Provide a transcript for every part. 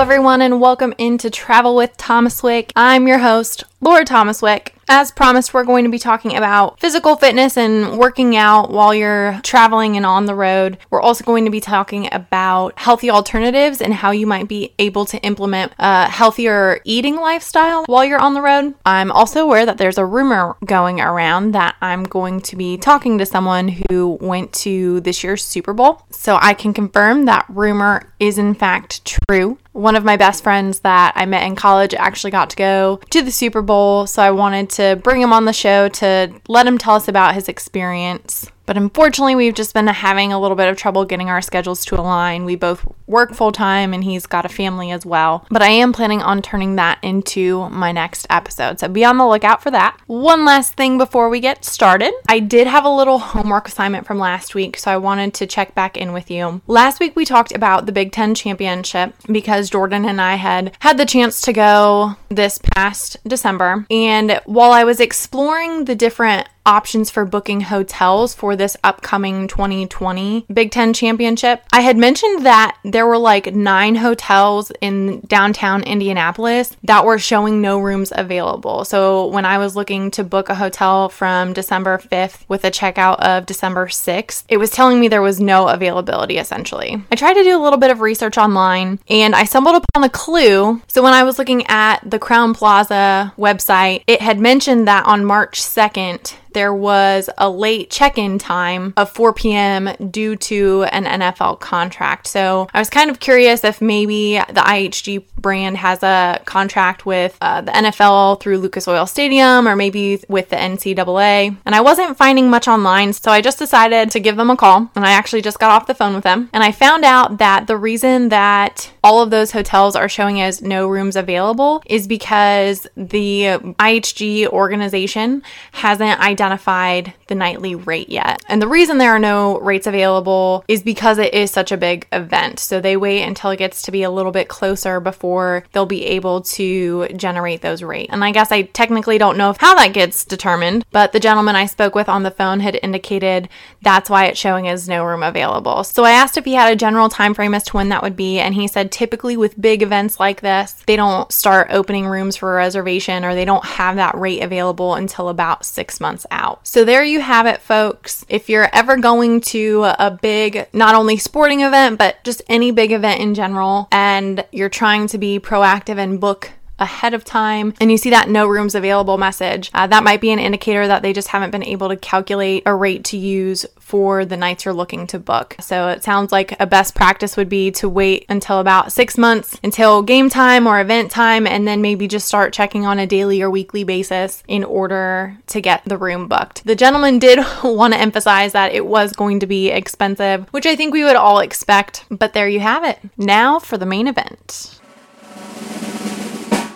everyone, and welcome into Travel with Thomas Wick. I'm your host, Laura Thomas Wick. As promised, we're going to be talking about physical fitness and working out while you're traveling and on the road. We're also going to be talking about healthy alternatives and how you might be able to implement a healthier eating lifestyle while you're on the road. I'm also aware that there's a rumor going around that I'm going to be talking to someone who went to this year's Super Bowl. So I can confirm that rumor is in fact true. One of my best friends that I met in college actually got to go to the Super Bowl, so I wanted to bring him on the show to let him tell us about his experience. But unfortunately, we've just been having a little bit of trouble getting our schedules to align. We both work full time and he's got a family as well. But I am planning on turning that into my next episode. So be on the lookout for that. One last thing before we get started I did have a little homework assignment from last week, so I wanted to check back in with you. Last week, we talked about the Big Ten Championship because Jordan and I had had the chance to go this past December. And while I was exploring the different options for booking hotels for this upcoming 2020 Big Ten Championship. I had mentioned that there were like nine hotels in downtown Indianapolis that were showing no rooms available. So when I was looking to book a hotel from December 5th with a checkout of December 6th, it was telling me there was no availability essentially. I tried to do a little bit of research online and I stumbled upon a clue. So when I was looking at the Crowne Plaza website, it had mentioned that on March 2nd, there was a late check in time of 4 p.m. due to an NFL contract. So I was kind of curious if maybe the IHG brand has a contract with uh, the NFL through Lucas Oil Stadium or maybe with the NCAA. And I wasn't finding much online, so I just decided to give them a call. And I actually just got off the phone with them. And I found out that the reason that all of those hotels are showing as no rooms available is because the IHG organization hasn't identified the nightly rate yet. And the reason there are no rates available is because it is such a big event. So they wait until it gets to be a little bit closer before they'll be able to generate those rates. And I guess I technically don't know how that gets determined, but the gentleman I spoke with on the phone had indicated that's why it's showing as no room available. So I asked if he had a general time frame as to when that would be, and he said typically with big events like this, they don't start opening rooms for a reservation or they don't have that rate available until about six months out. So there you have it, folks. If you're ever going to a big, not only sporting event, but just any big event in general, and you're trying to be proactive and book ahead of time and you see that no rooms available message, uh, that might be an indicator that they just haven't been able to calculate a rate to use for the nights you're looking to book. So it sounds like a best practice would be to wait until about six months until game time or event time and then maybe just start checking on a daily or weekly basis in order to get the room booked. The gentleman did want to emphasize that it was going to be expensive, which I think we would all expect, but there you have it. Now for the main event.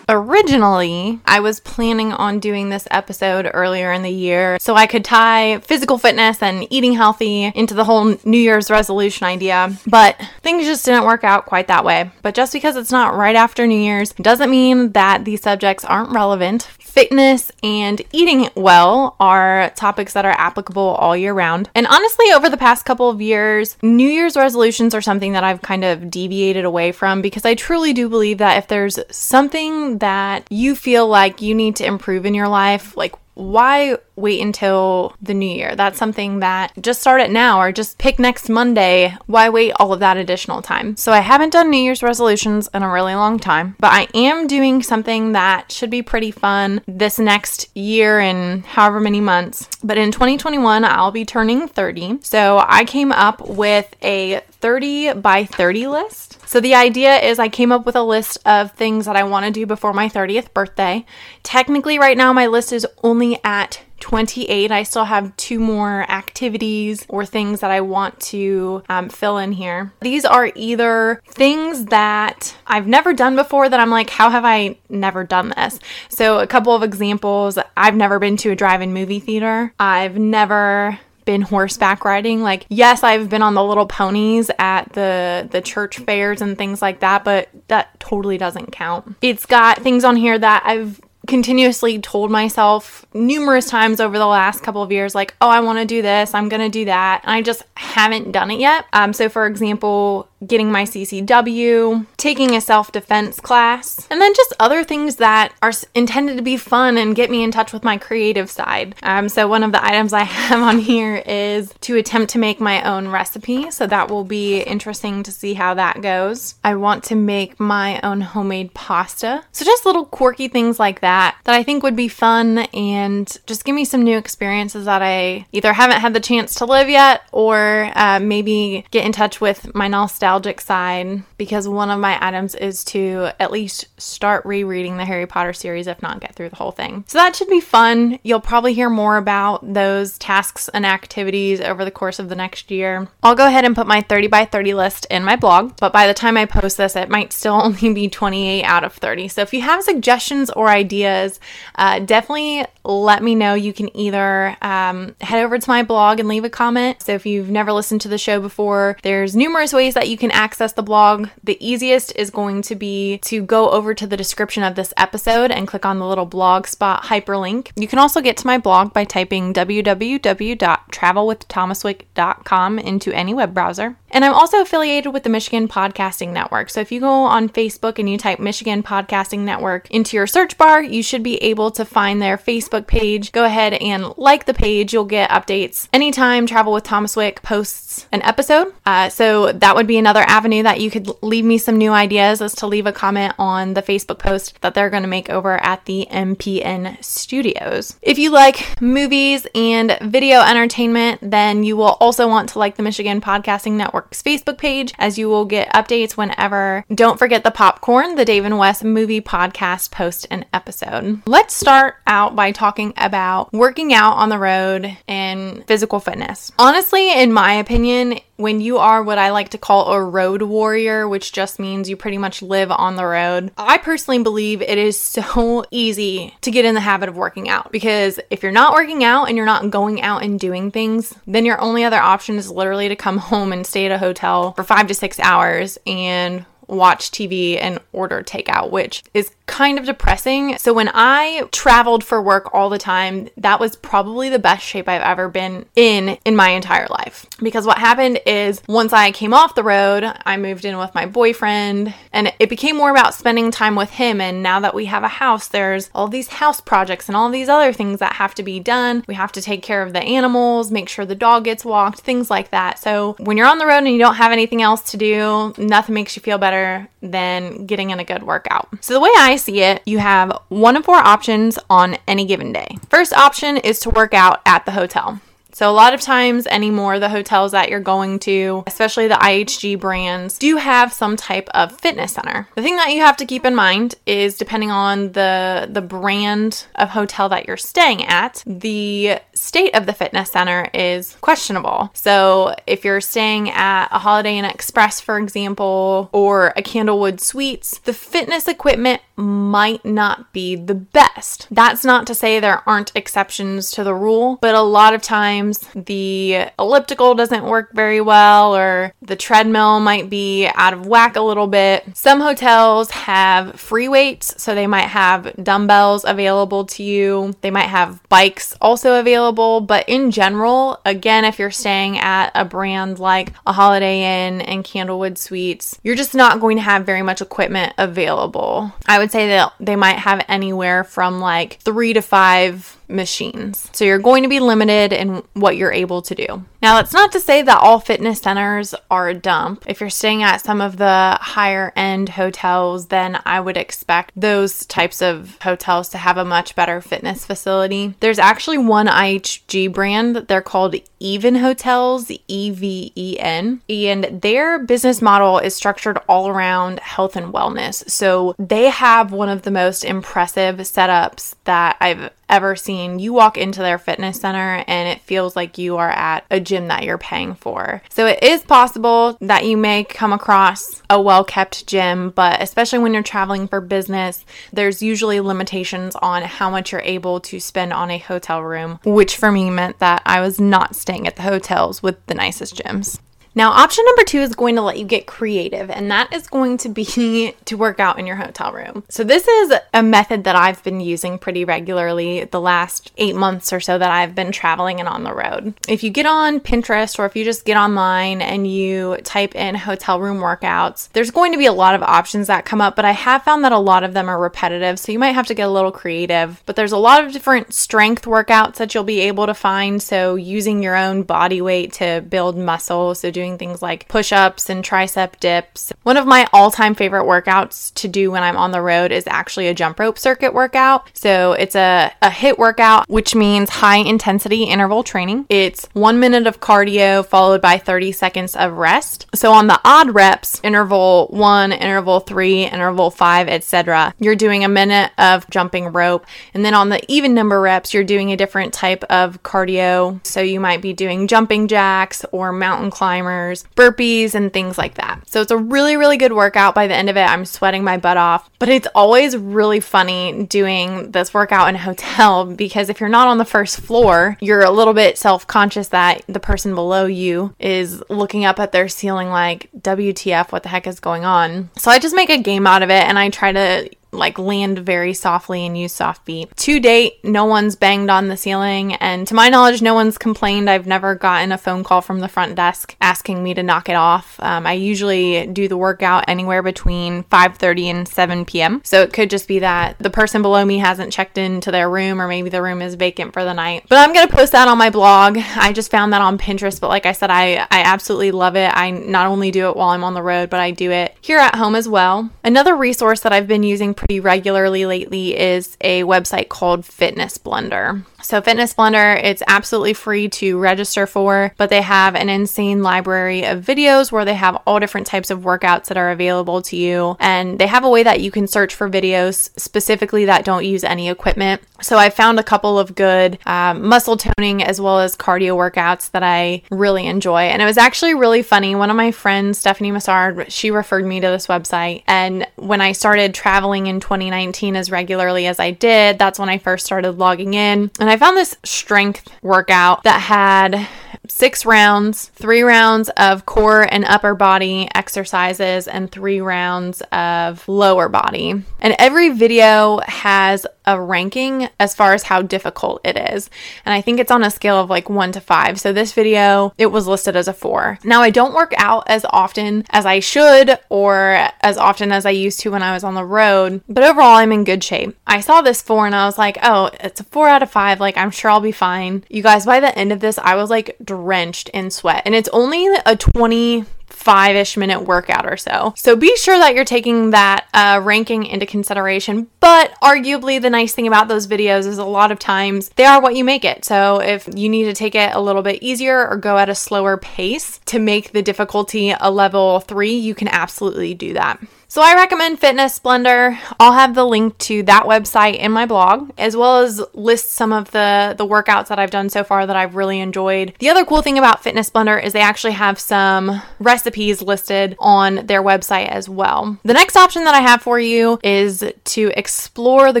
Originally, I was planning on doing this episode earlier in the year so I could tie physical fitness and eating healthy into the whole New Year's resolution idea, but things just didn't work out quite that way. But just because it's not right after New Year's doesn't mean that these subjects aren't relevant. Fitness and eating well are topics that are applicable all year round. And honestly, over the past couple of years, New Year's resolutions are something that I've kind of deviated away from because I truly do believe that if there's something that you feel like you need to improve in your life, like why wait until the new year? That's something that just start it now or just pick next Monday. Why wait all of that additional time? So I haven't done New Year's resolutions in a really long time, but I am doing something that should be pretty fun this next year and however many months. But in 2021, I'll be turning 30. So I came up with a 30 by 30 list. So the idea is I came up with a list of things that I want to do before my 30th birthday. Technically, right now, my list is only at 28. I still have two more activities or things that I want to um, fill in here. These are either things that I've never done before that I'm like, how have I never done this? So, a couple of examples I've never been to a drive in movie theater, I've never been horseback riding. Like, yes, I've been on the little ponies at the the church fairs and things like that, but that totally doesn't count. It's got things on here that I've continuously told myself numerous times over the last couple of years like oh i want to do this. I'm going to do that. And i just haven't done it yet. Um, so for example getting my CCW, taking a self defense class, and then just other things that are intended to be fun and get me in touch with my creative side. Um, so, one of the items I have on here is to attempt to make my own recipe. So, that will be interesting to see how that goes. I want to make my own homemade pasta. So, just little quirky things like that that I think would be fun and just give me some new experiences that I either haven't had the chance to live yet or uh, maybe get in touch with my nostalgic side because one of my items is to at least start rereading the Harry Potter series, if not get through the whole thing. So that should be fun. You'll probably hear more about those tasks and activities over the course of the next year. I'll go ahead and put my 30 by 30 list in my blog, but by the time I post this, it might still only be 28 out of 30. So if you have suggestions or ideas, uh, definitely let me know. You can either um, head over to my blog and leave a comment. So if you've never listened to the show before, there's numerous ways that you can access the blog. The easiest is going to be to go over to the description of this episode and click on the little blog spot hyperlink. You can also get to my blog by typing www.travelwiththomaswick.com into any web browser. And I'm also affiliated with the Michigan Podcasting Network. So if you go on Facebook and you type Michigan Podcasting Network into your search bar, you should be able to find their Facebook page. Go ahead and like the page. You'll get updates anytime Travel with Thomas Wick posts an episode. Uh, so that would be another avenue that you could leave me some new ideas is to leave a comment on the Facebook post that they're going to make over at the MPN studios. If you like movies and video entertainment, then you will also want to like the Michigan Podcasting Network's Facebook page as you will get updates whenever. Don't forget the popcorn, the Dave and Wes movie podcast post an episode. Let's start out by talking about working out on the road and physical fitness. Honestly, in my opinion, when you are what I like to call a road warrior, which just means you pretty much live on the road, I personally believe it is so easy to get in the habit of working out. Because if you're not working out and you're not going out and doing things, then your only other option is literally to come home and stay at a hotel for five to six hours and watch TV and order takeout, which is kind of depressing. So when I traveled for work all the time, that was probably the best shape I've ever been in in my entire life. Because what happened is once I came off the road, I moved in with my boyfriend and it became more about spending time with him and now that we have a house, there's all these house projects and all these other things that have to be done. We have to take care of the animals, make sure the dog gets walked, things like that. So when you're on the road and you don't have anything else to do, nothing makes you feel better than getting in a good workout. So the way I see it, you have one of four options on any given day. First option is to work out at the hotel. So, a lot of times anymore, the hotels that you're going to, especially the IHG brands, do have some type of fitness center. The thing that you have to keep in mind is depending on the, the brand of hotel that you're staying at, the state of the fitness center is questionable. So, if you're staying at a Holiday Inn Express, for example, or a Candlewood Suites, the fitness equipment might not be the best. That's not to say there aren't exceptions to the rule, but a lot of times, the elliptical doesn't work very well or the treadmill might be out of whack a little bit. Some hotels have free weights, so they might have dumbbells available to you. They might have bikes also available, but in general, again, if you're staying at a brand like a Holiday Inn and Candlewood Suites, you're just not going to have very much equipment available. I would say that they might have anywhere from like three to five machines. So you're going to be limited in what you're able to do. Now, that's not to say that all fitness centers are a dump. If you're staying at some of the higher end hotels, then I would expect those types of hotels to have a much better fitness facility. There's actually one IHG brand, they're called Even Hotels, E V E N, and their business model is structured all around health and wellness. So they have one of the most impressive setups that I've ever seen. You walk into their fitness center and it feels like you are at a gym that you're paying for. So it is possible that you may come across a well kept gym, but especially when you're traveling for business, there's usually limitations on how much you're able to spend on a hotel room, which for me meant that I was not staying at the hotels with the nicest gyms. Now, option number two is going to let you get creative, and that is going to be to work out in your hotel room. So, this is a method that I've been using pretty regularly the last eight months or so that I've been traveling and on the road. If you get on Pinterest or if you just get online and you type in hotel room workouts, there's going to be a lot of options that come up, but I have found that a lot of them are repetitive, so you might have to get a little creative. But there's a lot of different strength workouts that you'll be able to find. So, using your own body weight to build muscle, so doing things like push ups and tricep dips. One of my all time favorite workouts to do when I'm on the road is actually a jump rope circuit workout. So, it's a, a HIIT workout, which means high intensity interval training. It's one minute of cardio followed by 30 seconds of rest. So, on the odd reps, interval one, interval three, interval five, etc., you're doing a minute of jumping rope. And then on the even number reps, you're doing a different type of cardio. So, you might be doing jumping jacks or mountain climbers, burpees, and things like that. So, it's a really, really good workout. By the end of it, I'm sweating my butt off. But it's always really funny doing this workout in a hotel because if you're not on the first floor, you're a little bit self conscious that the person below you is looking up at their ceiling like, WTF, what the heck is going on? So I just make a game out of it and I try to like land very softly and use soft beat. To date, no one's banged on the ceiling, and to my knowledge, no one's complained. I've never gotten a phone call from the front desk asking me to knock it off. Um, I usually do the workout anywhere between 5:30 and 7 p.m. So it could just be that the person below me hasn't checked into their room, or maybe the room is vacant for the night. But I'm gonna post that on my blog. I just found that on Pinterest, but like I said, I I absolutely love it. I not only do it while I'm on the road, but I do it here at home as well. Another resource that I've been using pretty regularly lately is a website called Fitness Blender. So, Fitness Blender, it's absolutely free to register for, but they have an insane library of videos where they have all different types of workouts that are available to you. And they have a way that you can search for videos specifically that don't use any equipment. So, I found a couple of good um, muscle toning as well as cardio workouts that I really enjoy. And it was actually really funny. One of my friends, Stephanie Massard, she referred me to this website. And when I started traveling in 2019 as regularly as I did, that's when I first started logging in. And I found this strength workout that had six rounds, three rounds of core and upper body exercises, and three rounds of lower body. And every video has a ranking as far as how difficult it is. And I think it's on a scale of like one to five. So this video, it was listed as a four. Now, I don't work out as often as I should or as often as I used to when I was on the road, but overall, I'm in good shape. I saw this four and I was like, oh, it's a four out of five. Like, I'm sure I'll be fine. You guys, by the end of this, I was like drenched in sweat. And it's only a 20 five ish minute workout or so. So be sure that you're taking that uh, ranking into consideration. But arguably, the nice thing about those videos is a lot of times they are what you make it. So if you need to take it a little bit easier or go at a slower pace to make the difficulty a level three, you can absolutely do that. So I recommend Fitness Blender. I'll have the link to that website in my blog, as well as list some of the, the workouts that I've done so far that I've really enjoyed. The other cool thing about Fitness Blender is they actually have some recipes listed on their website as well. The next option that I have for you is to explore the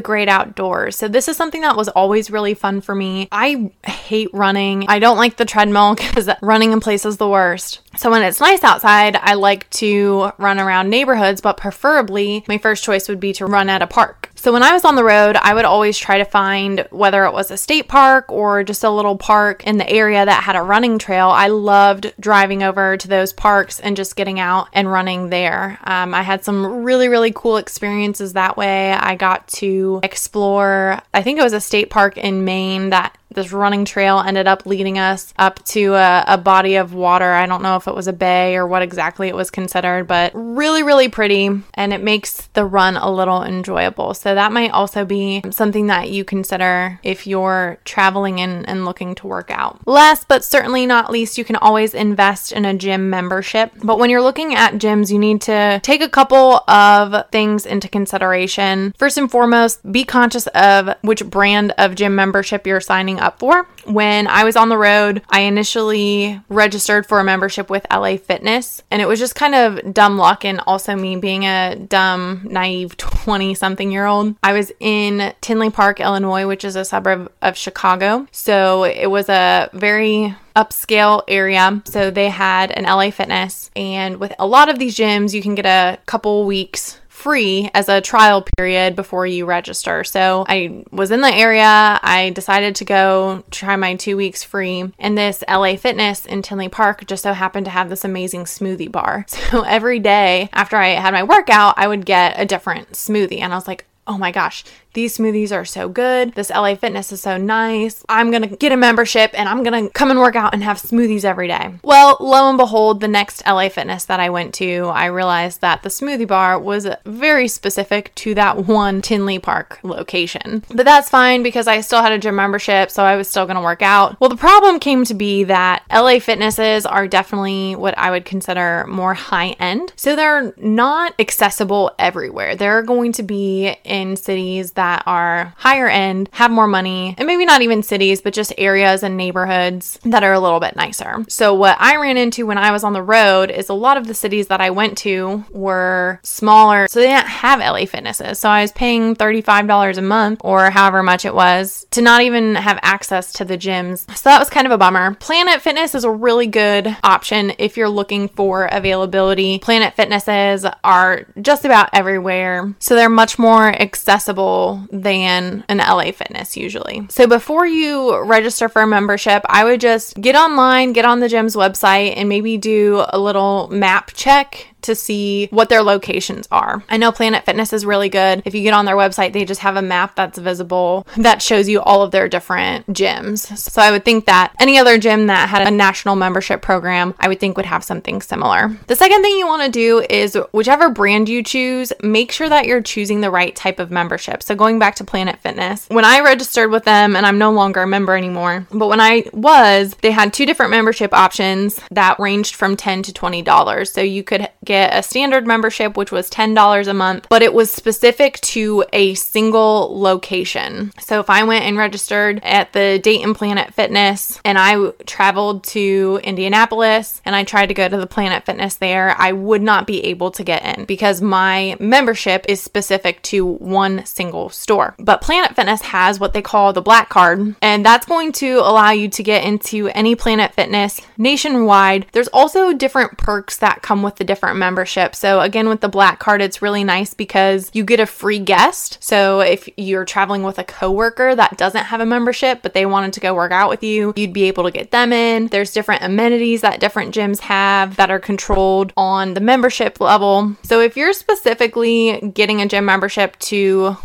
great outdoors. So this is something that was always really fun for me. I hate running. I don't like the treadmill because running in place is the worst. So when it's nice outside, I like to run around neighborhoods, but preferably my first choice would be to run at a park. So when I was on the road, I would always try to find whether it was a state park or just a little park in the area that had a running trail. I loved driving over to those parks and just getting out and running there. Um, I had some really, really cool experiences that way. I got to explore, I think it was a state park in Maine that this running trail ended up leading us up to a, a, body of water. I don't know if it was a bay or what exactly it was considered, but really, really pretty. And it makes the run a little enjoyable. So that might also be something that you consider if you're traveling and, and looking to work out. Last but certainly not least, you can always invest in a gym membership. But when you're looking at gyms, you need to take a couple of things into consideration. First and foremost, be conscious of which brand of gym membership you're signing up for. When I was on the road, I initially registered for a membership with LA Fitness, and it was just kind of dumb luck and also me being a dumb, naive 20 something year old. I was in Tinley Park, Illinois, which is a suburb of Chicago. So it was a very upscale area. So they had an LA Fitness, and with a lot of these gyms, you can get a couple weeks free as a trial period before you register. So I was in the area. I decided to go try my two weeks free. And this LA Fitness in Tinley Park just so happened to have this amazing smoothie bar. So every day after I had my workout, I would get a different smoothie. And I was like, oh my gosh, these smoothies are so good. This LA Fitness is so nice. I'm going to get a membership and I'm going to come and work out and have smoothies every day. Well, lo and behold, the next LA Fitness that I went to, I realized that the smoothie bar was very specific to that one Tinley Park location. But that's fine because I still had a gym membership, so I was still going to work out. Well, the problem came to be that LA Fitnesses are definitely what I would consider more high end. So they're not accessible everywhere. They're going to be in cities that are higher end, have more money, and maybe not even cities, but just areas and neighborhoods that are a little bit nicer. So, what I ran into when I was on the road is a lot of the cities that I went to were smaller, so they didn't have LA Fitnesses. So, I was paying $35 a month or however much it was to not even have access to the gyms. So, that was kind of a bummer. Planet Fitness is a really good option if you're looking for availability. Planet Fitnesses are just about everywhere, so they're much more accessible than an LA Fitness usually. So before you register for a membership, I would just get online, get on the gym's website, and maybe do a little map check to see what their locations are. I know Planet Fitness is really good. If you get on their website, they just have a map that's visible that shows you all of their different gyms. So I would think that any other gym that had a national membership program, I would think would have something similar. The second thing you want to do is whichever brand you choose, make sure that you're choosing the right type of membership. So going back to Planet Fitness, when I registered with them, and I'm no longer a member anymore, but when I was, they had two different membership options that ranged from 10 to $20. So you could get get a standard membership, which was $10 a month, but it was specific to a single location. So if I went and registered at the Dayton Planet Fitness and I traveled to Indianapolis and I tried to go to the Planet Fitness there, I would not be able to get in because my membership is specific to one single store. But Planet Fitness has what they call the Black Card, and that's going to allow you to get into any Planet Fitness nationwide. There's also different perks that come with the different memberships. So, again, with the black card, it's really nice because you get a free guest. So, if you're traveling with a coworker that doesn't have a membership, but they wanted to go work out with you, you'd be able to get them in. There's different amenities that different gyms have that are controlled on the membership level. So, if you're specifically getting a gym membership to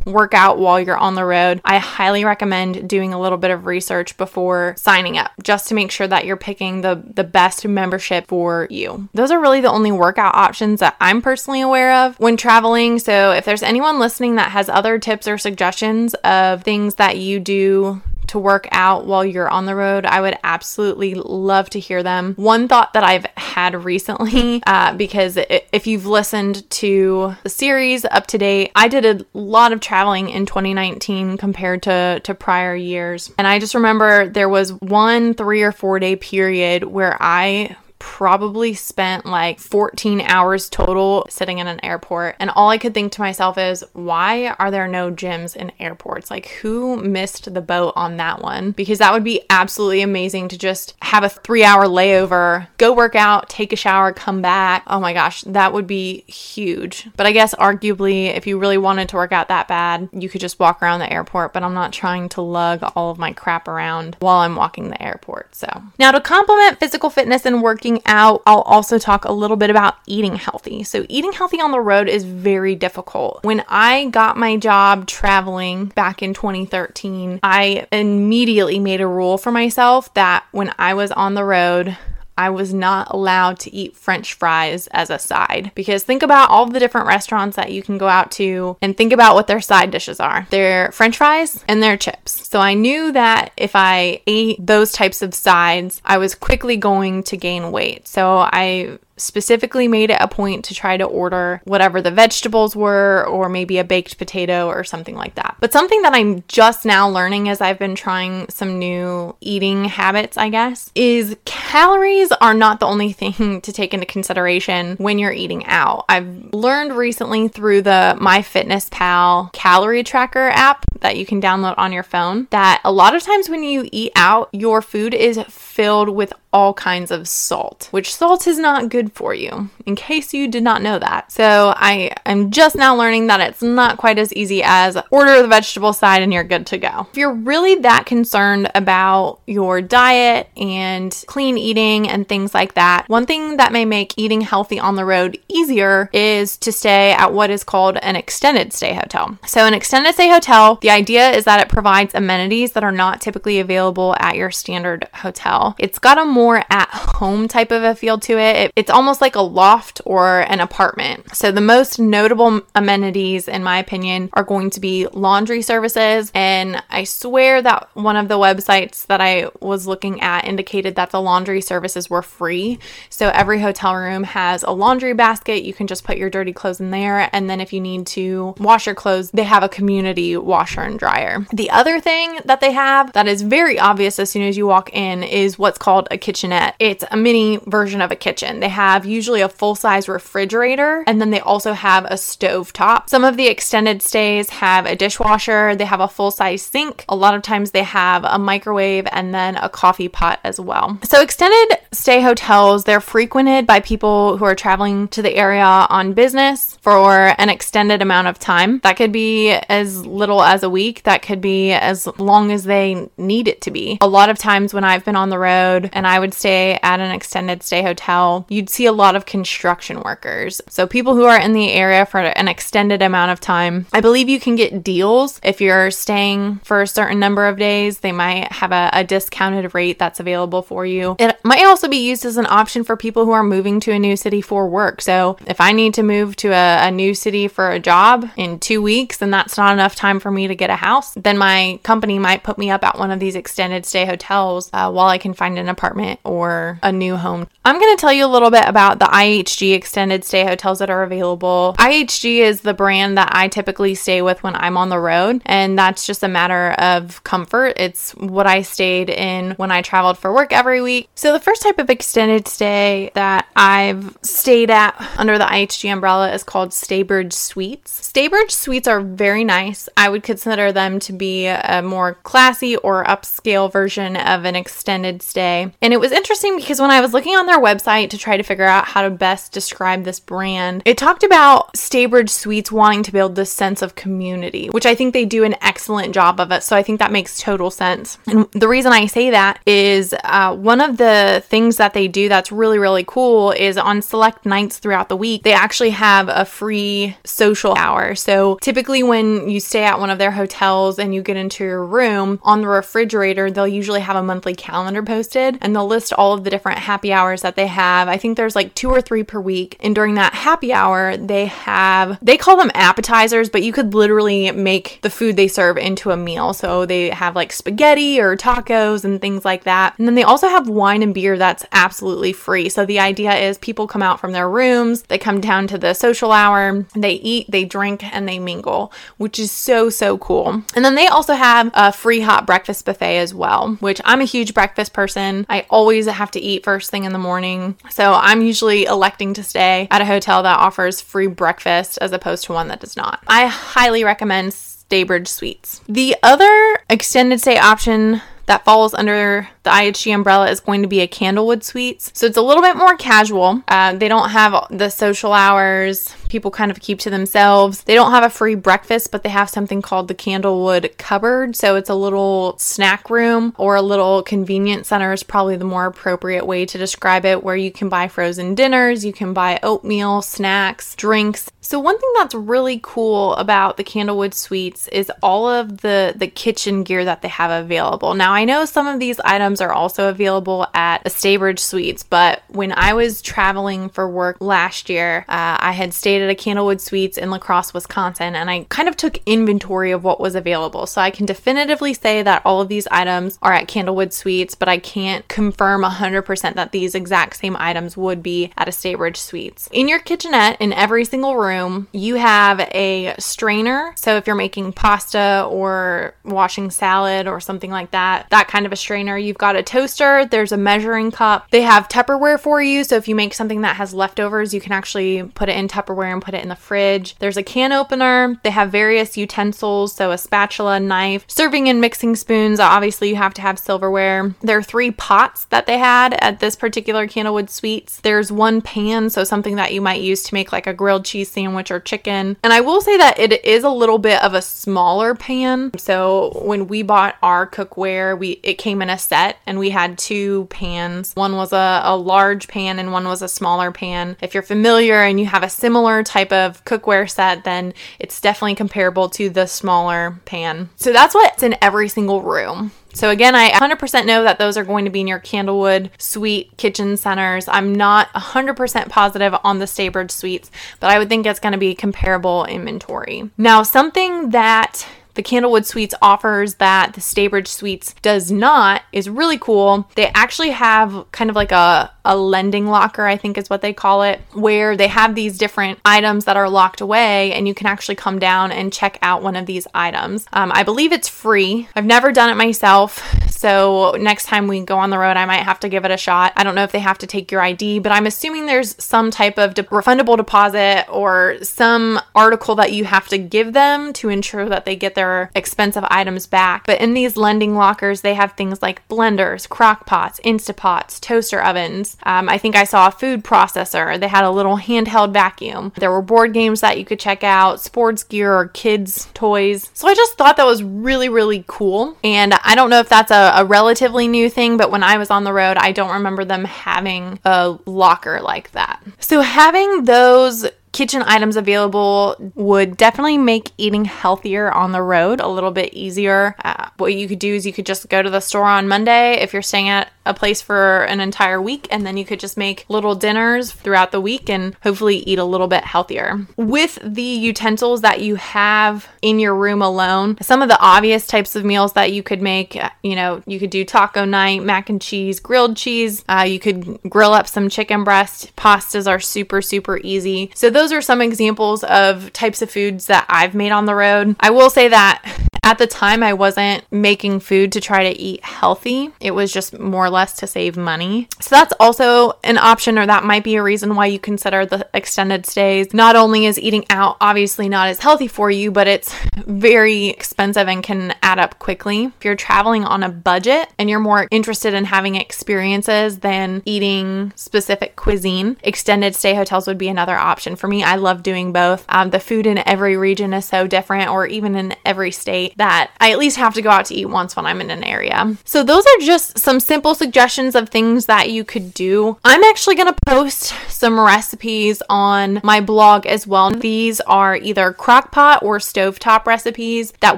work out while you're on the road, I highly recommend doing a little bit of research before signing up just to make sure that you're picking the, the best membership for you. Those are really the only workout options that I'm personally aware of when traveling. So if there's anyone listening that has other tips or suggestions of things that you do to work out while you're on the road, I would absolutely love to hear them. One thought that I've had recently, uh, because if you've listened to the series up to date, I did a lot of traveling in 2019 compared to, to prior years. And I just remember there was one three or four day period where I probably spent like 14 hours total sitting in an airport. And all I could think to myself is, why are there no gyms in airports? Like, who missed the boat on that one? Because that would be absolutely amazing to just have a three hour layover, go work out, take a shower, come back. Oh my gosh, that would be huge. But I guess, arguably, if you really wanted to work out that bad, you could just walk around the airport. But I'm not trying to lug all of my crap around while I'm walking the airport. So, now to complement physical fitness and working working out, I'll also talk a little bit about eating healthy. So, eating healthy on the road is very difficult. When I got my job traveling back in 2013, I immediately made a rule for myself that when I was on the road, I was not allowed to eat french fries as a side because think about all the different restaurants that you can go out to and think about what their side dishes are. They're french fries and they're chips. So I knew that if I ate those types of sides, I was quickly going to gain weight. So I specifically made it a point to try to order whatever the vegetables were, or maybe a baked potato or something like that. But something that I'm just now learning as I've been trying some new eating habits, I guess, is calories are not the only thing to take into consideration when you're eating out. I've learned recently through the MyFitnessPal calorie tracker app that you can download on your phone that a lot of times when you eat out, your food is filled with all kinds of salt, which salt is not good for you, in case you did not know that. So I am just now learning that it's not quite as easy as order the vegetable side and you're good to go. If you're really that concerned about your diet and clean eating and things like that, one thing that may make eating healthy on the road easier is to stay at what is called an extended stay hotel. So, an extended stay hotel, the idea is that it provides amenities that are not typically available at your standard hotel. It's got a more at home type of a feel to it. it. It's almost like a loft or an apartment. So, the most notable amenities, in my opinion, are going to be laundry services. And I swear that one of the websites that I was looking at indicated that the laundry services were free. So, every hotel room has a laundry basket. You can just put your dirty clothes in there. And then, if you need to wash your clothes, they have a community washer and dryer. The other thing that they have that is very obvious as soon as you walk in is what's called a kitchenette. It's a mini version of a kitchen. They have usually a full size refrigerator and then they also have a stove top. Some of the extended stays have a dishwasher, they have a full size sink. A lot of times they have a microwave and then a coffee pot as well. So, extended stay hotels, they're frequented by people who are traveling to the area on business for an extended amount of time. That could be as little as a week, that could be as long as they need it to be. A lot of times when I've been on the road and I would stay at an extended stay hotel, you'd see a lot of construction workers. So, people who are in the area for an extended amount of time. I believe you can get deals if you're staying for a certain number of days. They might have a, a discounted rate that's available for you. It might also be used as an option for people who are moving to a new city for work. So, if I need to move to a, a new city for a job in two weeks and that's not enough time for me to get a house, then my company might put me up at one of these extended stay hotels uh, while I can find an apartment or a new home. I'm going to tell you a little bit about the IHG extended stay hotels that are available. IHG is the brand that I typically stay with when I'm on the road, and that's just a matter of comfort. It's what I stayed in when I traveled for work every week. So, the first type of extended stay that I've stayed at under the IHG umbrella is called Staybridge Suites. Staybridge Suites are very nice. I would consider them to be a more classy or upscale version of an extended stay. And it was interesting because when I was looking on their website to try to figure out how to best describe this brand, it talked about Staybridge Suites wanting to build this sense of community, which I think they do an excellent job of it. So I think that makes total sense. And the reason I say that is uh, one of the things that they do that's really, really cool is on select nights throughout the week, they actually have a free social hour. So typically, when you stay at one of their hotels and you get into your room, on the refrigerator, they'll usually have a monthly calendar posted and they'll list all of the different happy hours that they have. I think there's like two or three per week. And during that happy hour, they have, they call them appetizers, but you could literally make the food they serve into a meal. So they have like spaghetti or tacos and things like that. And then they also have wine and beer that's absolutely free. So the idea is people come out from their rooms, they come down to the social hour, they eat, they drink, and they mingle, which is so, so cool. And then they also have a free hot breakfast buffet as well, which I'm a huge breakfast person. I always have to eat first thing in the morning. So I'm usually electing to stay at a hotel that offers free breakfast as opposed to one that does not. I highly recommend Staybridge Suites. The other extended stay option that falls under the IHG umbrella is going to be a Candlewood Suites. So it's a little bit more casual. Uh, they don't have the social hours. People kind of keep to themselves. They don't have a free breakfast, but they have something called the Candlewood Cupboard. So it's a little snack room or a little convenience center is probably the more appropriate way to describe it, where you can buy frozen dinners, you can buy oatmeal, snacks, drinks. So one thing that's really cool about the Candlewood Suites is all of the the kitchen gear that they have available. Now I know some of these items items are also available at a Staybridge Suites. But when I was traveling for work last year, uh, I had stayed at a Candlewood Suites in La Crosse, Wisconsin, and I kind of took inventory of what was available. So I can definitively say that all of these items are at Candlewood Suites, but I can't confirm 100% that these exact same items would be at a Staybridge Suites. In your kitchenette, in every single room, you have a strainer. So if you're making pasta or washing salad or something like that, that kind of a strainer, you've got a toaster, there's a measuring cup. They have Tupperware for you. So if you make something that has leftovers, you can actually put it in Tupperware and put it in the fridge. There's a can opener. They have various utensils. So a spatula, knife, serving and mixing spoons. Obviously, you have to have silverware. There are three pots that they had at this particular Candlewood Suites. There's one pan, so something that you might use to make like a grilled cheese sandwich or chicken. And I will say that it is a little bit of a smaller pan. So when we bought our cookware, we it came in a set and we had two pans. One was a, a large pan and one was a smaller pan. If you're familiar and you have a similar type of cookware set, then it's definitely comparable to the smaller pan. So that's what's in every single room. So again, I 100% know that those are going to be near Candlewood Suite Kitchen Centers. I'm not 100% positive on the Staybridge Suites, but I would think it's going to be comparable inventory. Now, something that the Candlewood Suites offers that the Staybridge Suites does not is really cool. They actually have kind of like a, a lending locker, I think is what they call it, where they have these different items that are locked away and you can actually come down and check out one of these items. Um, I believe it's free. I've never done it myself. So next time we go on the road, I might have to give it a shot. I don't know if they have to take your ID, but I'm assuming there's some type of de- refundable deposit or some article that you have to give them to ensure that they get their expensive items back. But in these lending lockers, they have things like blenders, crock pots, Instapots, toaster ovens. Um, I think I saw a food processor. They had a little handheld vacuum. There were board games that you could check out, sports gear or kids' toys. So I just thought that was really, really cool. And I don't know if that's a, a relatively new thing, but when I was on the road, I don't remember them having a locker like that. So having those kitchen items available would definitely make eating healthier on the road a little bit easier. Uh, what you could do is you could just go to the store on Monday if you're staying at a place for an entire week, and then you could just make little dinners throughout the week and hopefully eat a little bit healthier. With the utensils that you have in your room alone, some of the obvious types of meals that you could make, uh, you know, you could do taco night, mac and cheese, grilled cheese, uh, you could grill up some chicken breast. Pastas are super, super easy. So, those are some examples of types of foods that I've made on the road. I will say that at the time, I wasn't making food to try to eat healthy. It was just more or less to save money. So that's also an option, or that might be a reason why you consider the extended stays. Not only is eating out obviously not as healthy for you, but it's very expensive and can add up quickly. If you're traveling on a budget and you're more interested in having experiences than eating specific cuisine, extended stay hotels would be another option. For me, I love doing both. Um, the food in every region is so different, or even in every state that I at least have to go out to eat once when I'm in an area. So, those are just some simple suggestions of things that you could do. I'm actually going to post some recipes on my blog as well. These are either crockpot or stovetop recipes that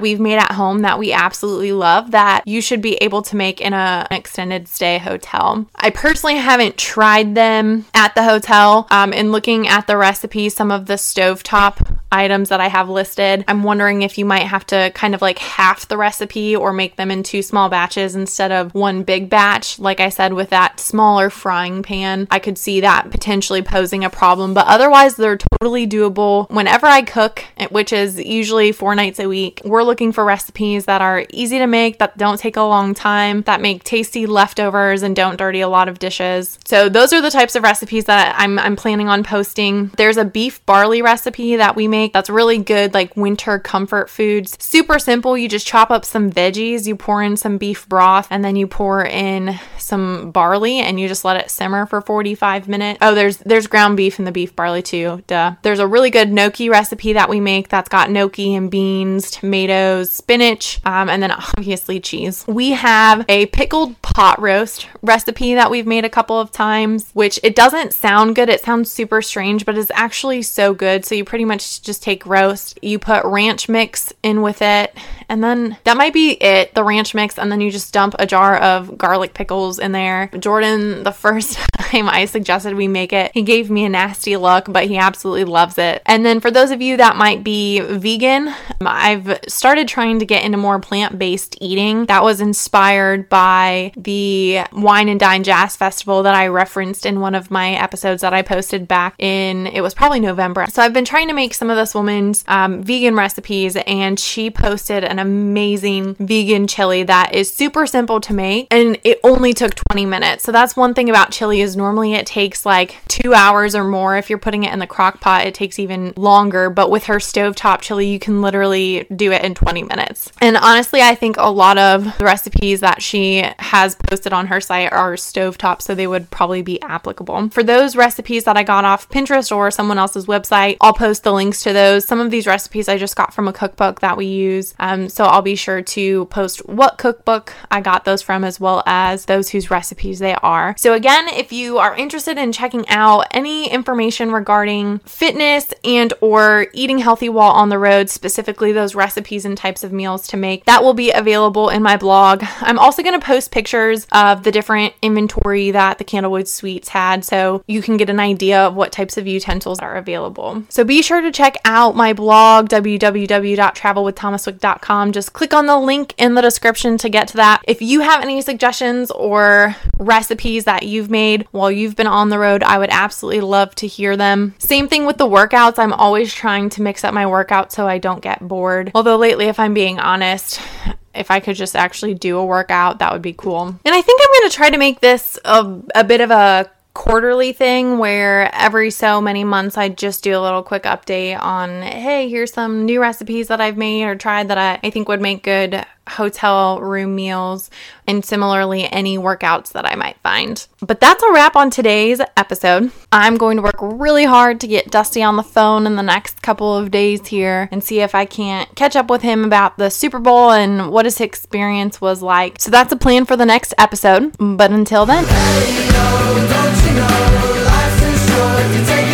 we've made at home that we absolutely love that you should be able to make in a, an extended stay hotel. I personally haven't tried them at the hotel. Um, in looking at the recipes, some of the stovetop items that I have listed, I'm wondering if you might have to kind of like half the recipe or make them in two small batches instead of one big batch. Like I said, with that smaller frying pan, I could see that potentially posing a problem, but otherwise, they're totally doable. Whenever I cook, eh, which is usually four nights a week, we're looking for recipes that are easy to make, that don't take a long time, that make tasty leftovers and don't dirty a lot of dishes. So, those are the types of recipes that I'm, I'm planning on posting. There's a beef barley recipe that we make that's really good, like winter comfort foods. Super simple. You just chop up some veggies, you pour in some beef broth, and then you pour in some barley and you just let it simmer for 45 minutes. Oh, there's there's ground beef in the beef barley too. Duh. There's a really good gnocchi recipe that we make that's got gnocchi and beans, tomatoes, spinach, um, and then obviously cheese. We have a pickled pot roast recipe that we've made a couple of times, which it doesn't sound good. It sounds super strange, but it's actually so good. So you pretty much just take roast, you put ranch mix in with it, and then that might be it the ranch mix, and then you just dump a jar of garlic pickles in there. Jordan, the first time I suggested we make it, he gave me a nasty look, but he absolutely loves it. And then for those of you that might be vegan, um, I've started trying to get into more plant based eating. That was inspired by the Wine and Dine Jazz Festival that I referenced in one of my episodes that I posted back in, it was probably November. So I've been trying to make some of this woman's um, vegan recipes, and she posted an amazing vegan chili that is super simple to make, and it only took 20 minutes. So that's one thing about chili is normally it takes like two hours or more. If you're putting it in the crock pot, it takes even longer. But with her stovetop chili, you can literally do it in 20 minutes. And honestly, I think a lot of the recipes that she has posted on her site are stovetop, so they would probably be applicable. For those recipes that I got off Pinterest or someone else's website, I'll post the links to those. Some of these recipes I just got from a cookbook that we use, um, so I'll be sure to post what cookbook I got those from as well as those whose recipes they are. So again, if you are interested in checking out any information regarding fitness and or eating healthy while on the road, specifically those recipes and types of meals to make, that will be available in my blog. I'm also going to post pictures of the different inventory that the Candlewood Suites had so you can get an idea of what types of utensils are available. So be sure to check out my blog www.travelwiththomaswick.com. Just click on the link in the description to get to that. If you have any suggestions or recipes that you've made while you've been on the road, I would absolutely love to hear them. Same thing with the workouts. I'm always trying to mix up my workout so I don't get bored. Although lately, if I'm being honest, if I could just actually do a workout, that would be cool. And I think I'm going to try to make this a, a bit of a quarterly thing where every so many months I just do a little quick update on, hey, here's some new recipes that I've made or tried that I, I think would make good hotel room meals, and similarly, any workouts that I might find. But that's a wrap on today's episode. I'm going to work really hard to get Dusty on the phone in the next couple of days here and see if I can't catch up with him about the Super Bowl and what his experience was like. So that's a plan for the next episode. But until then, hey,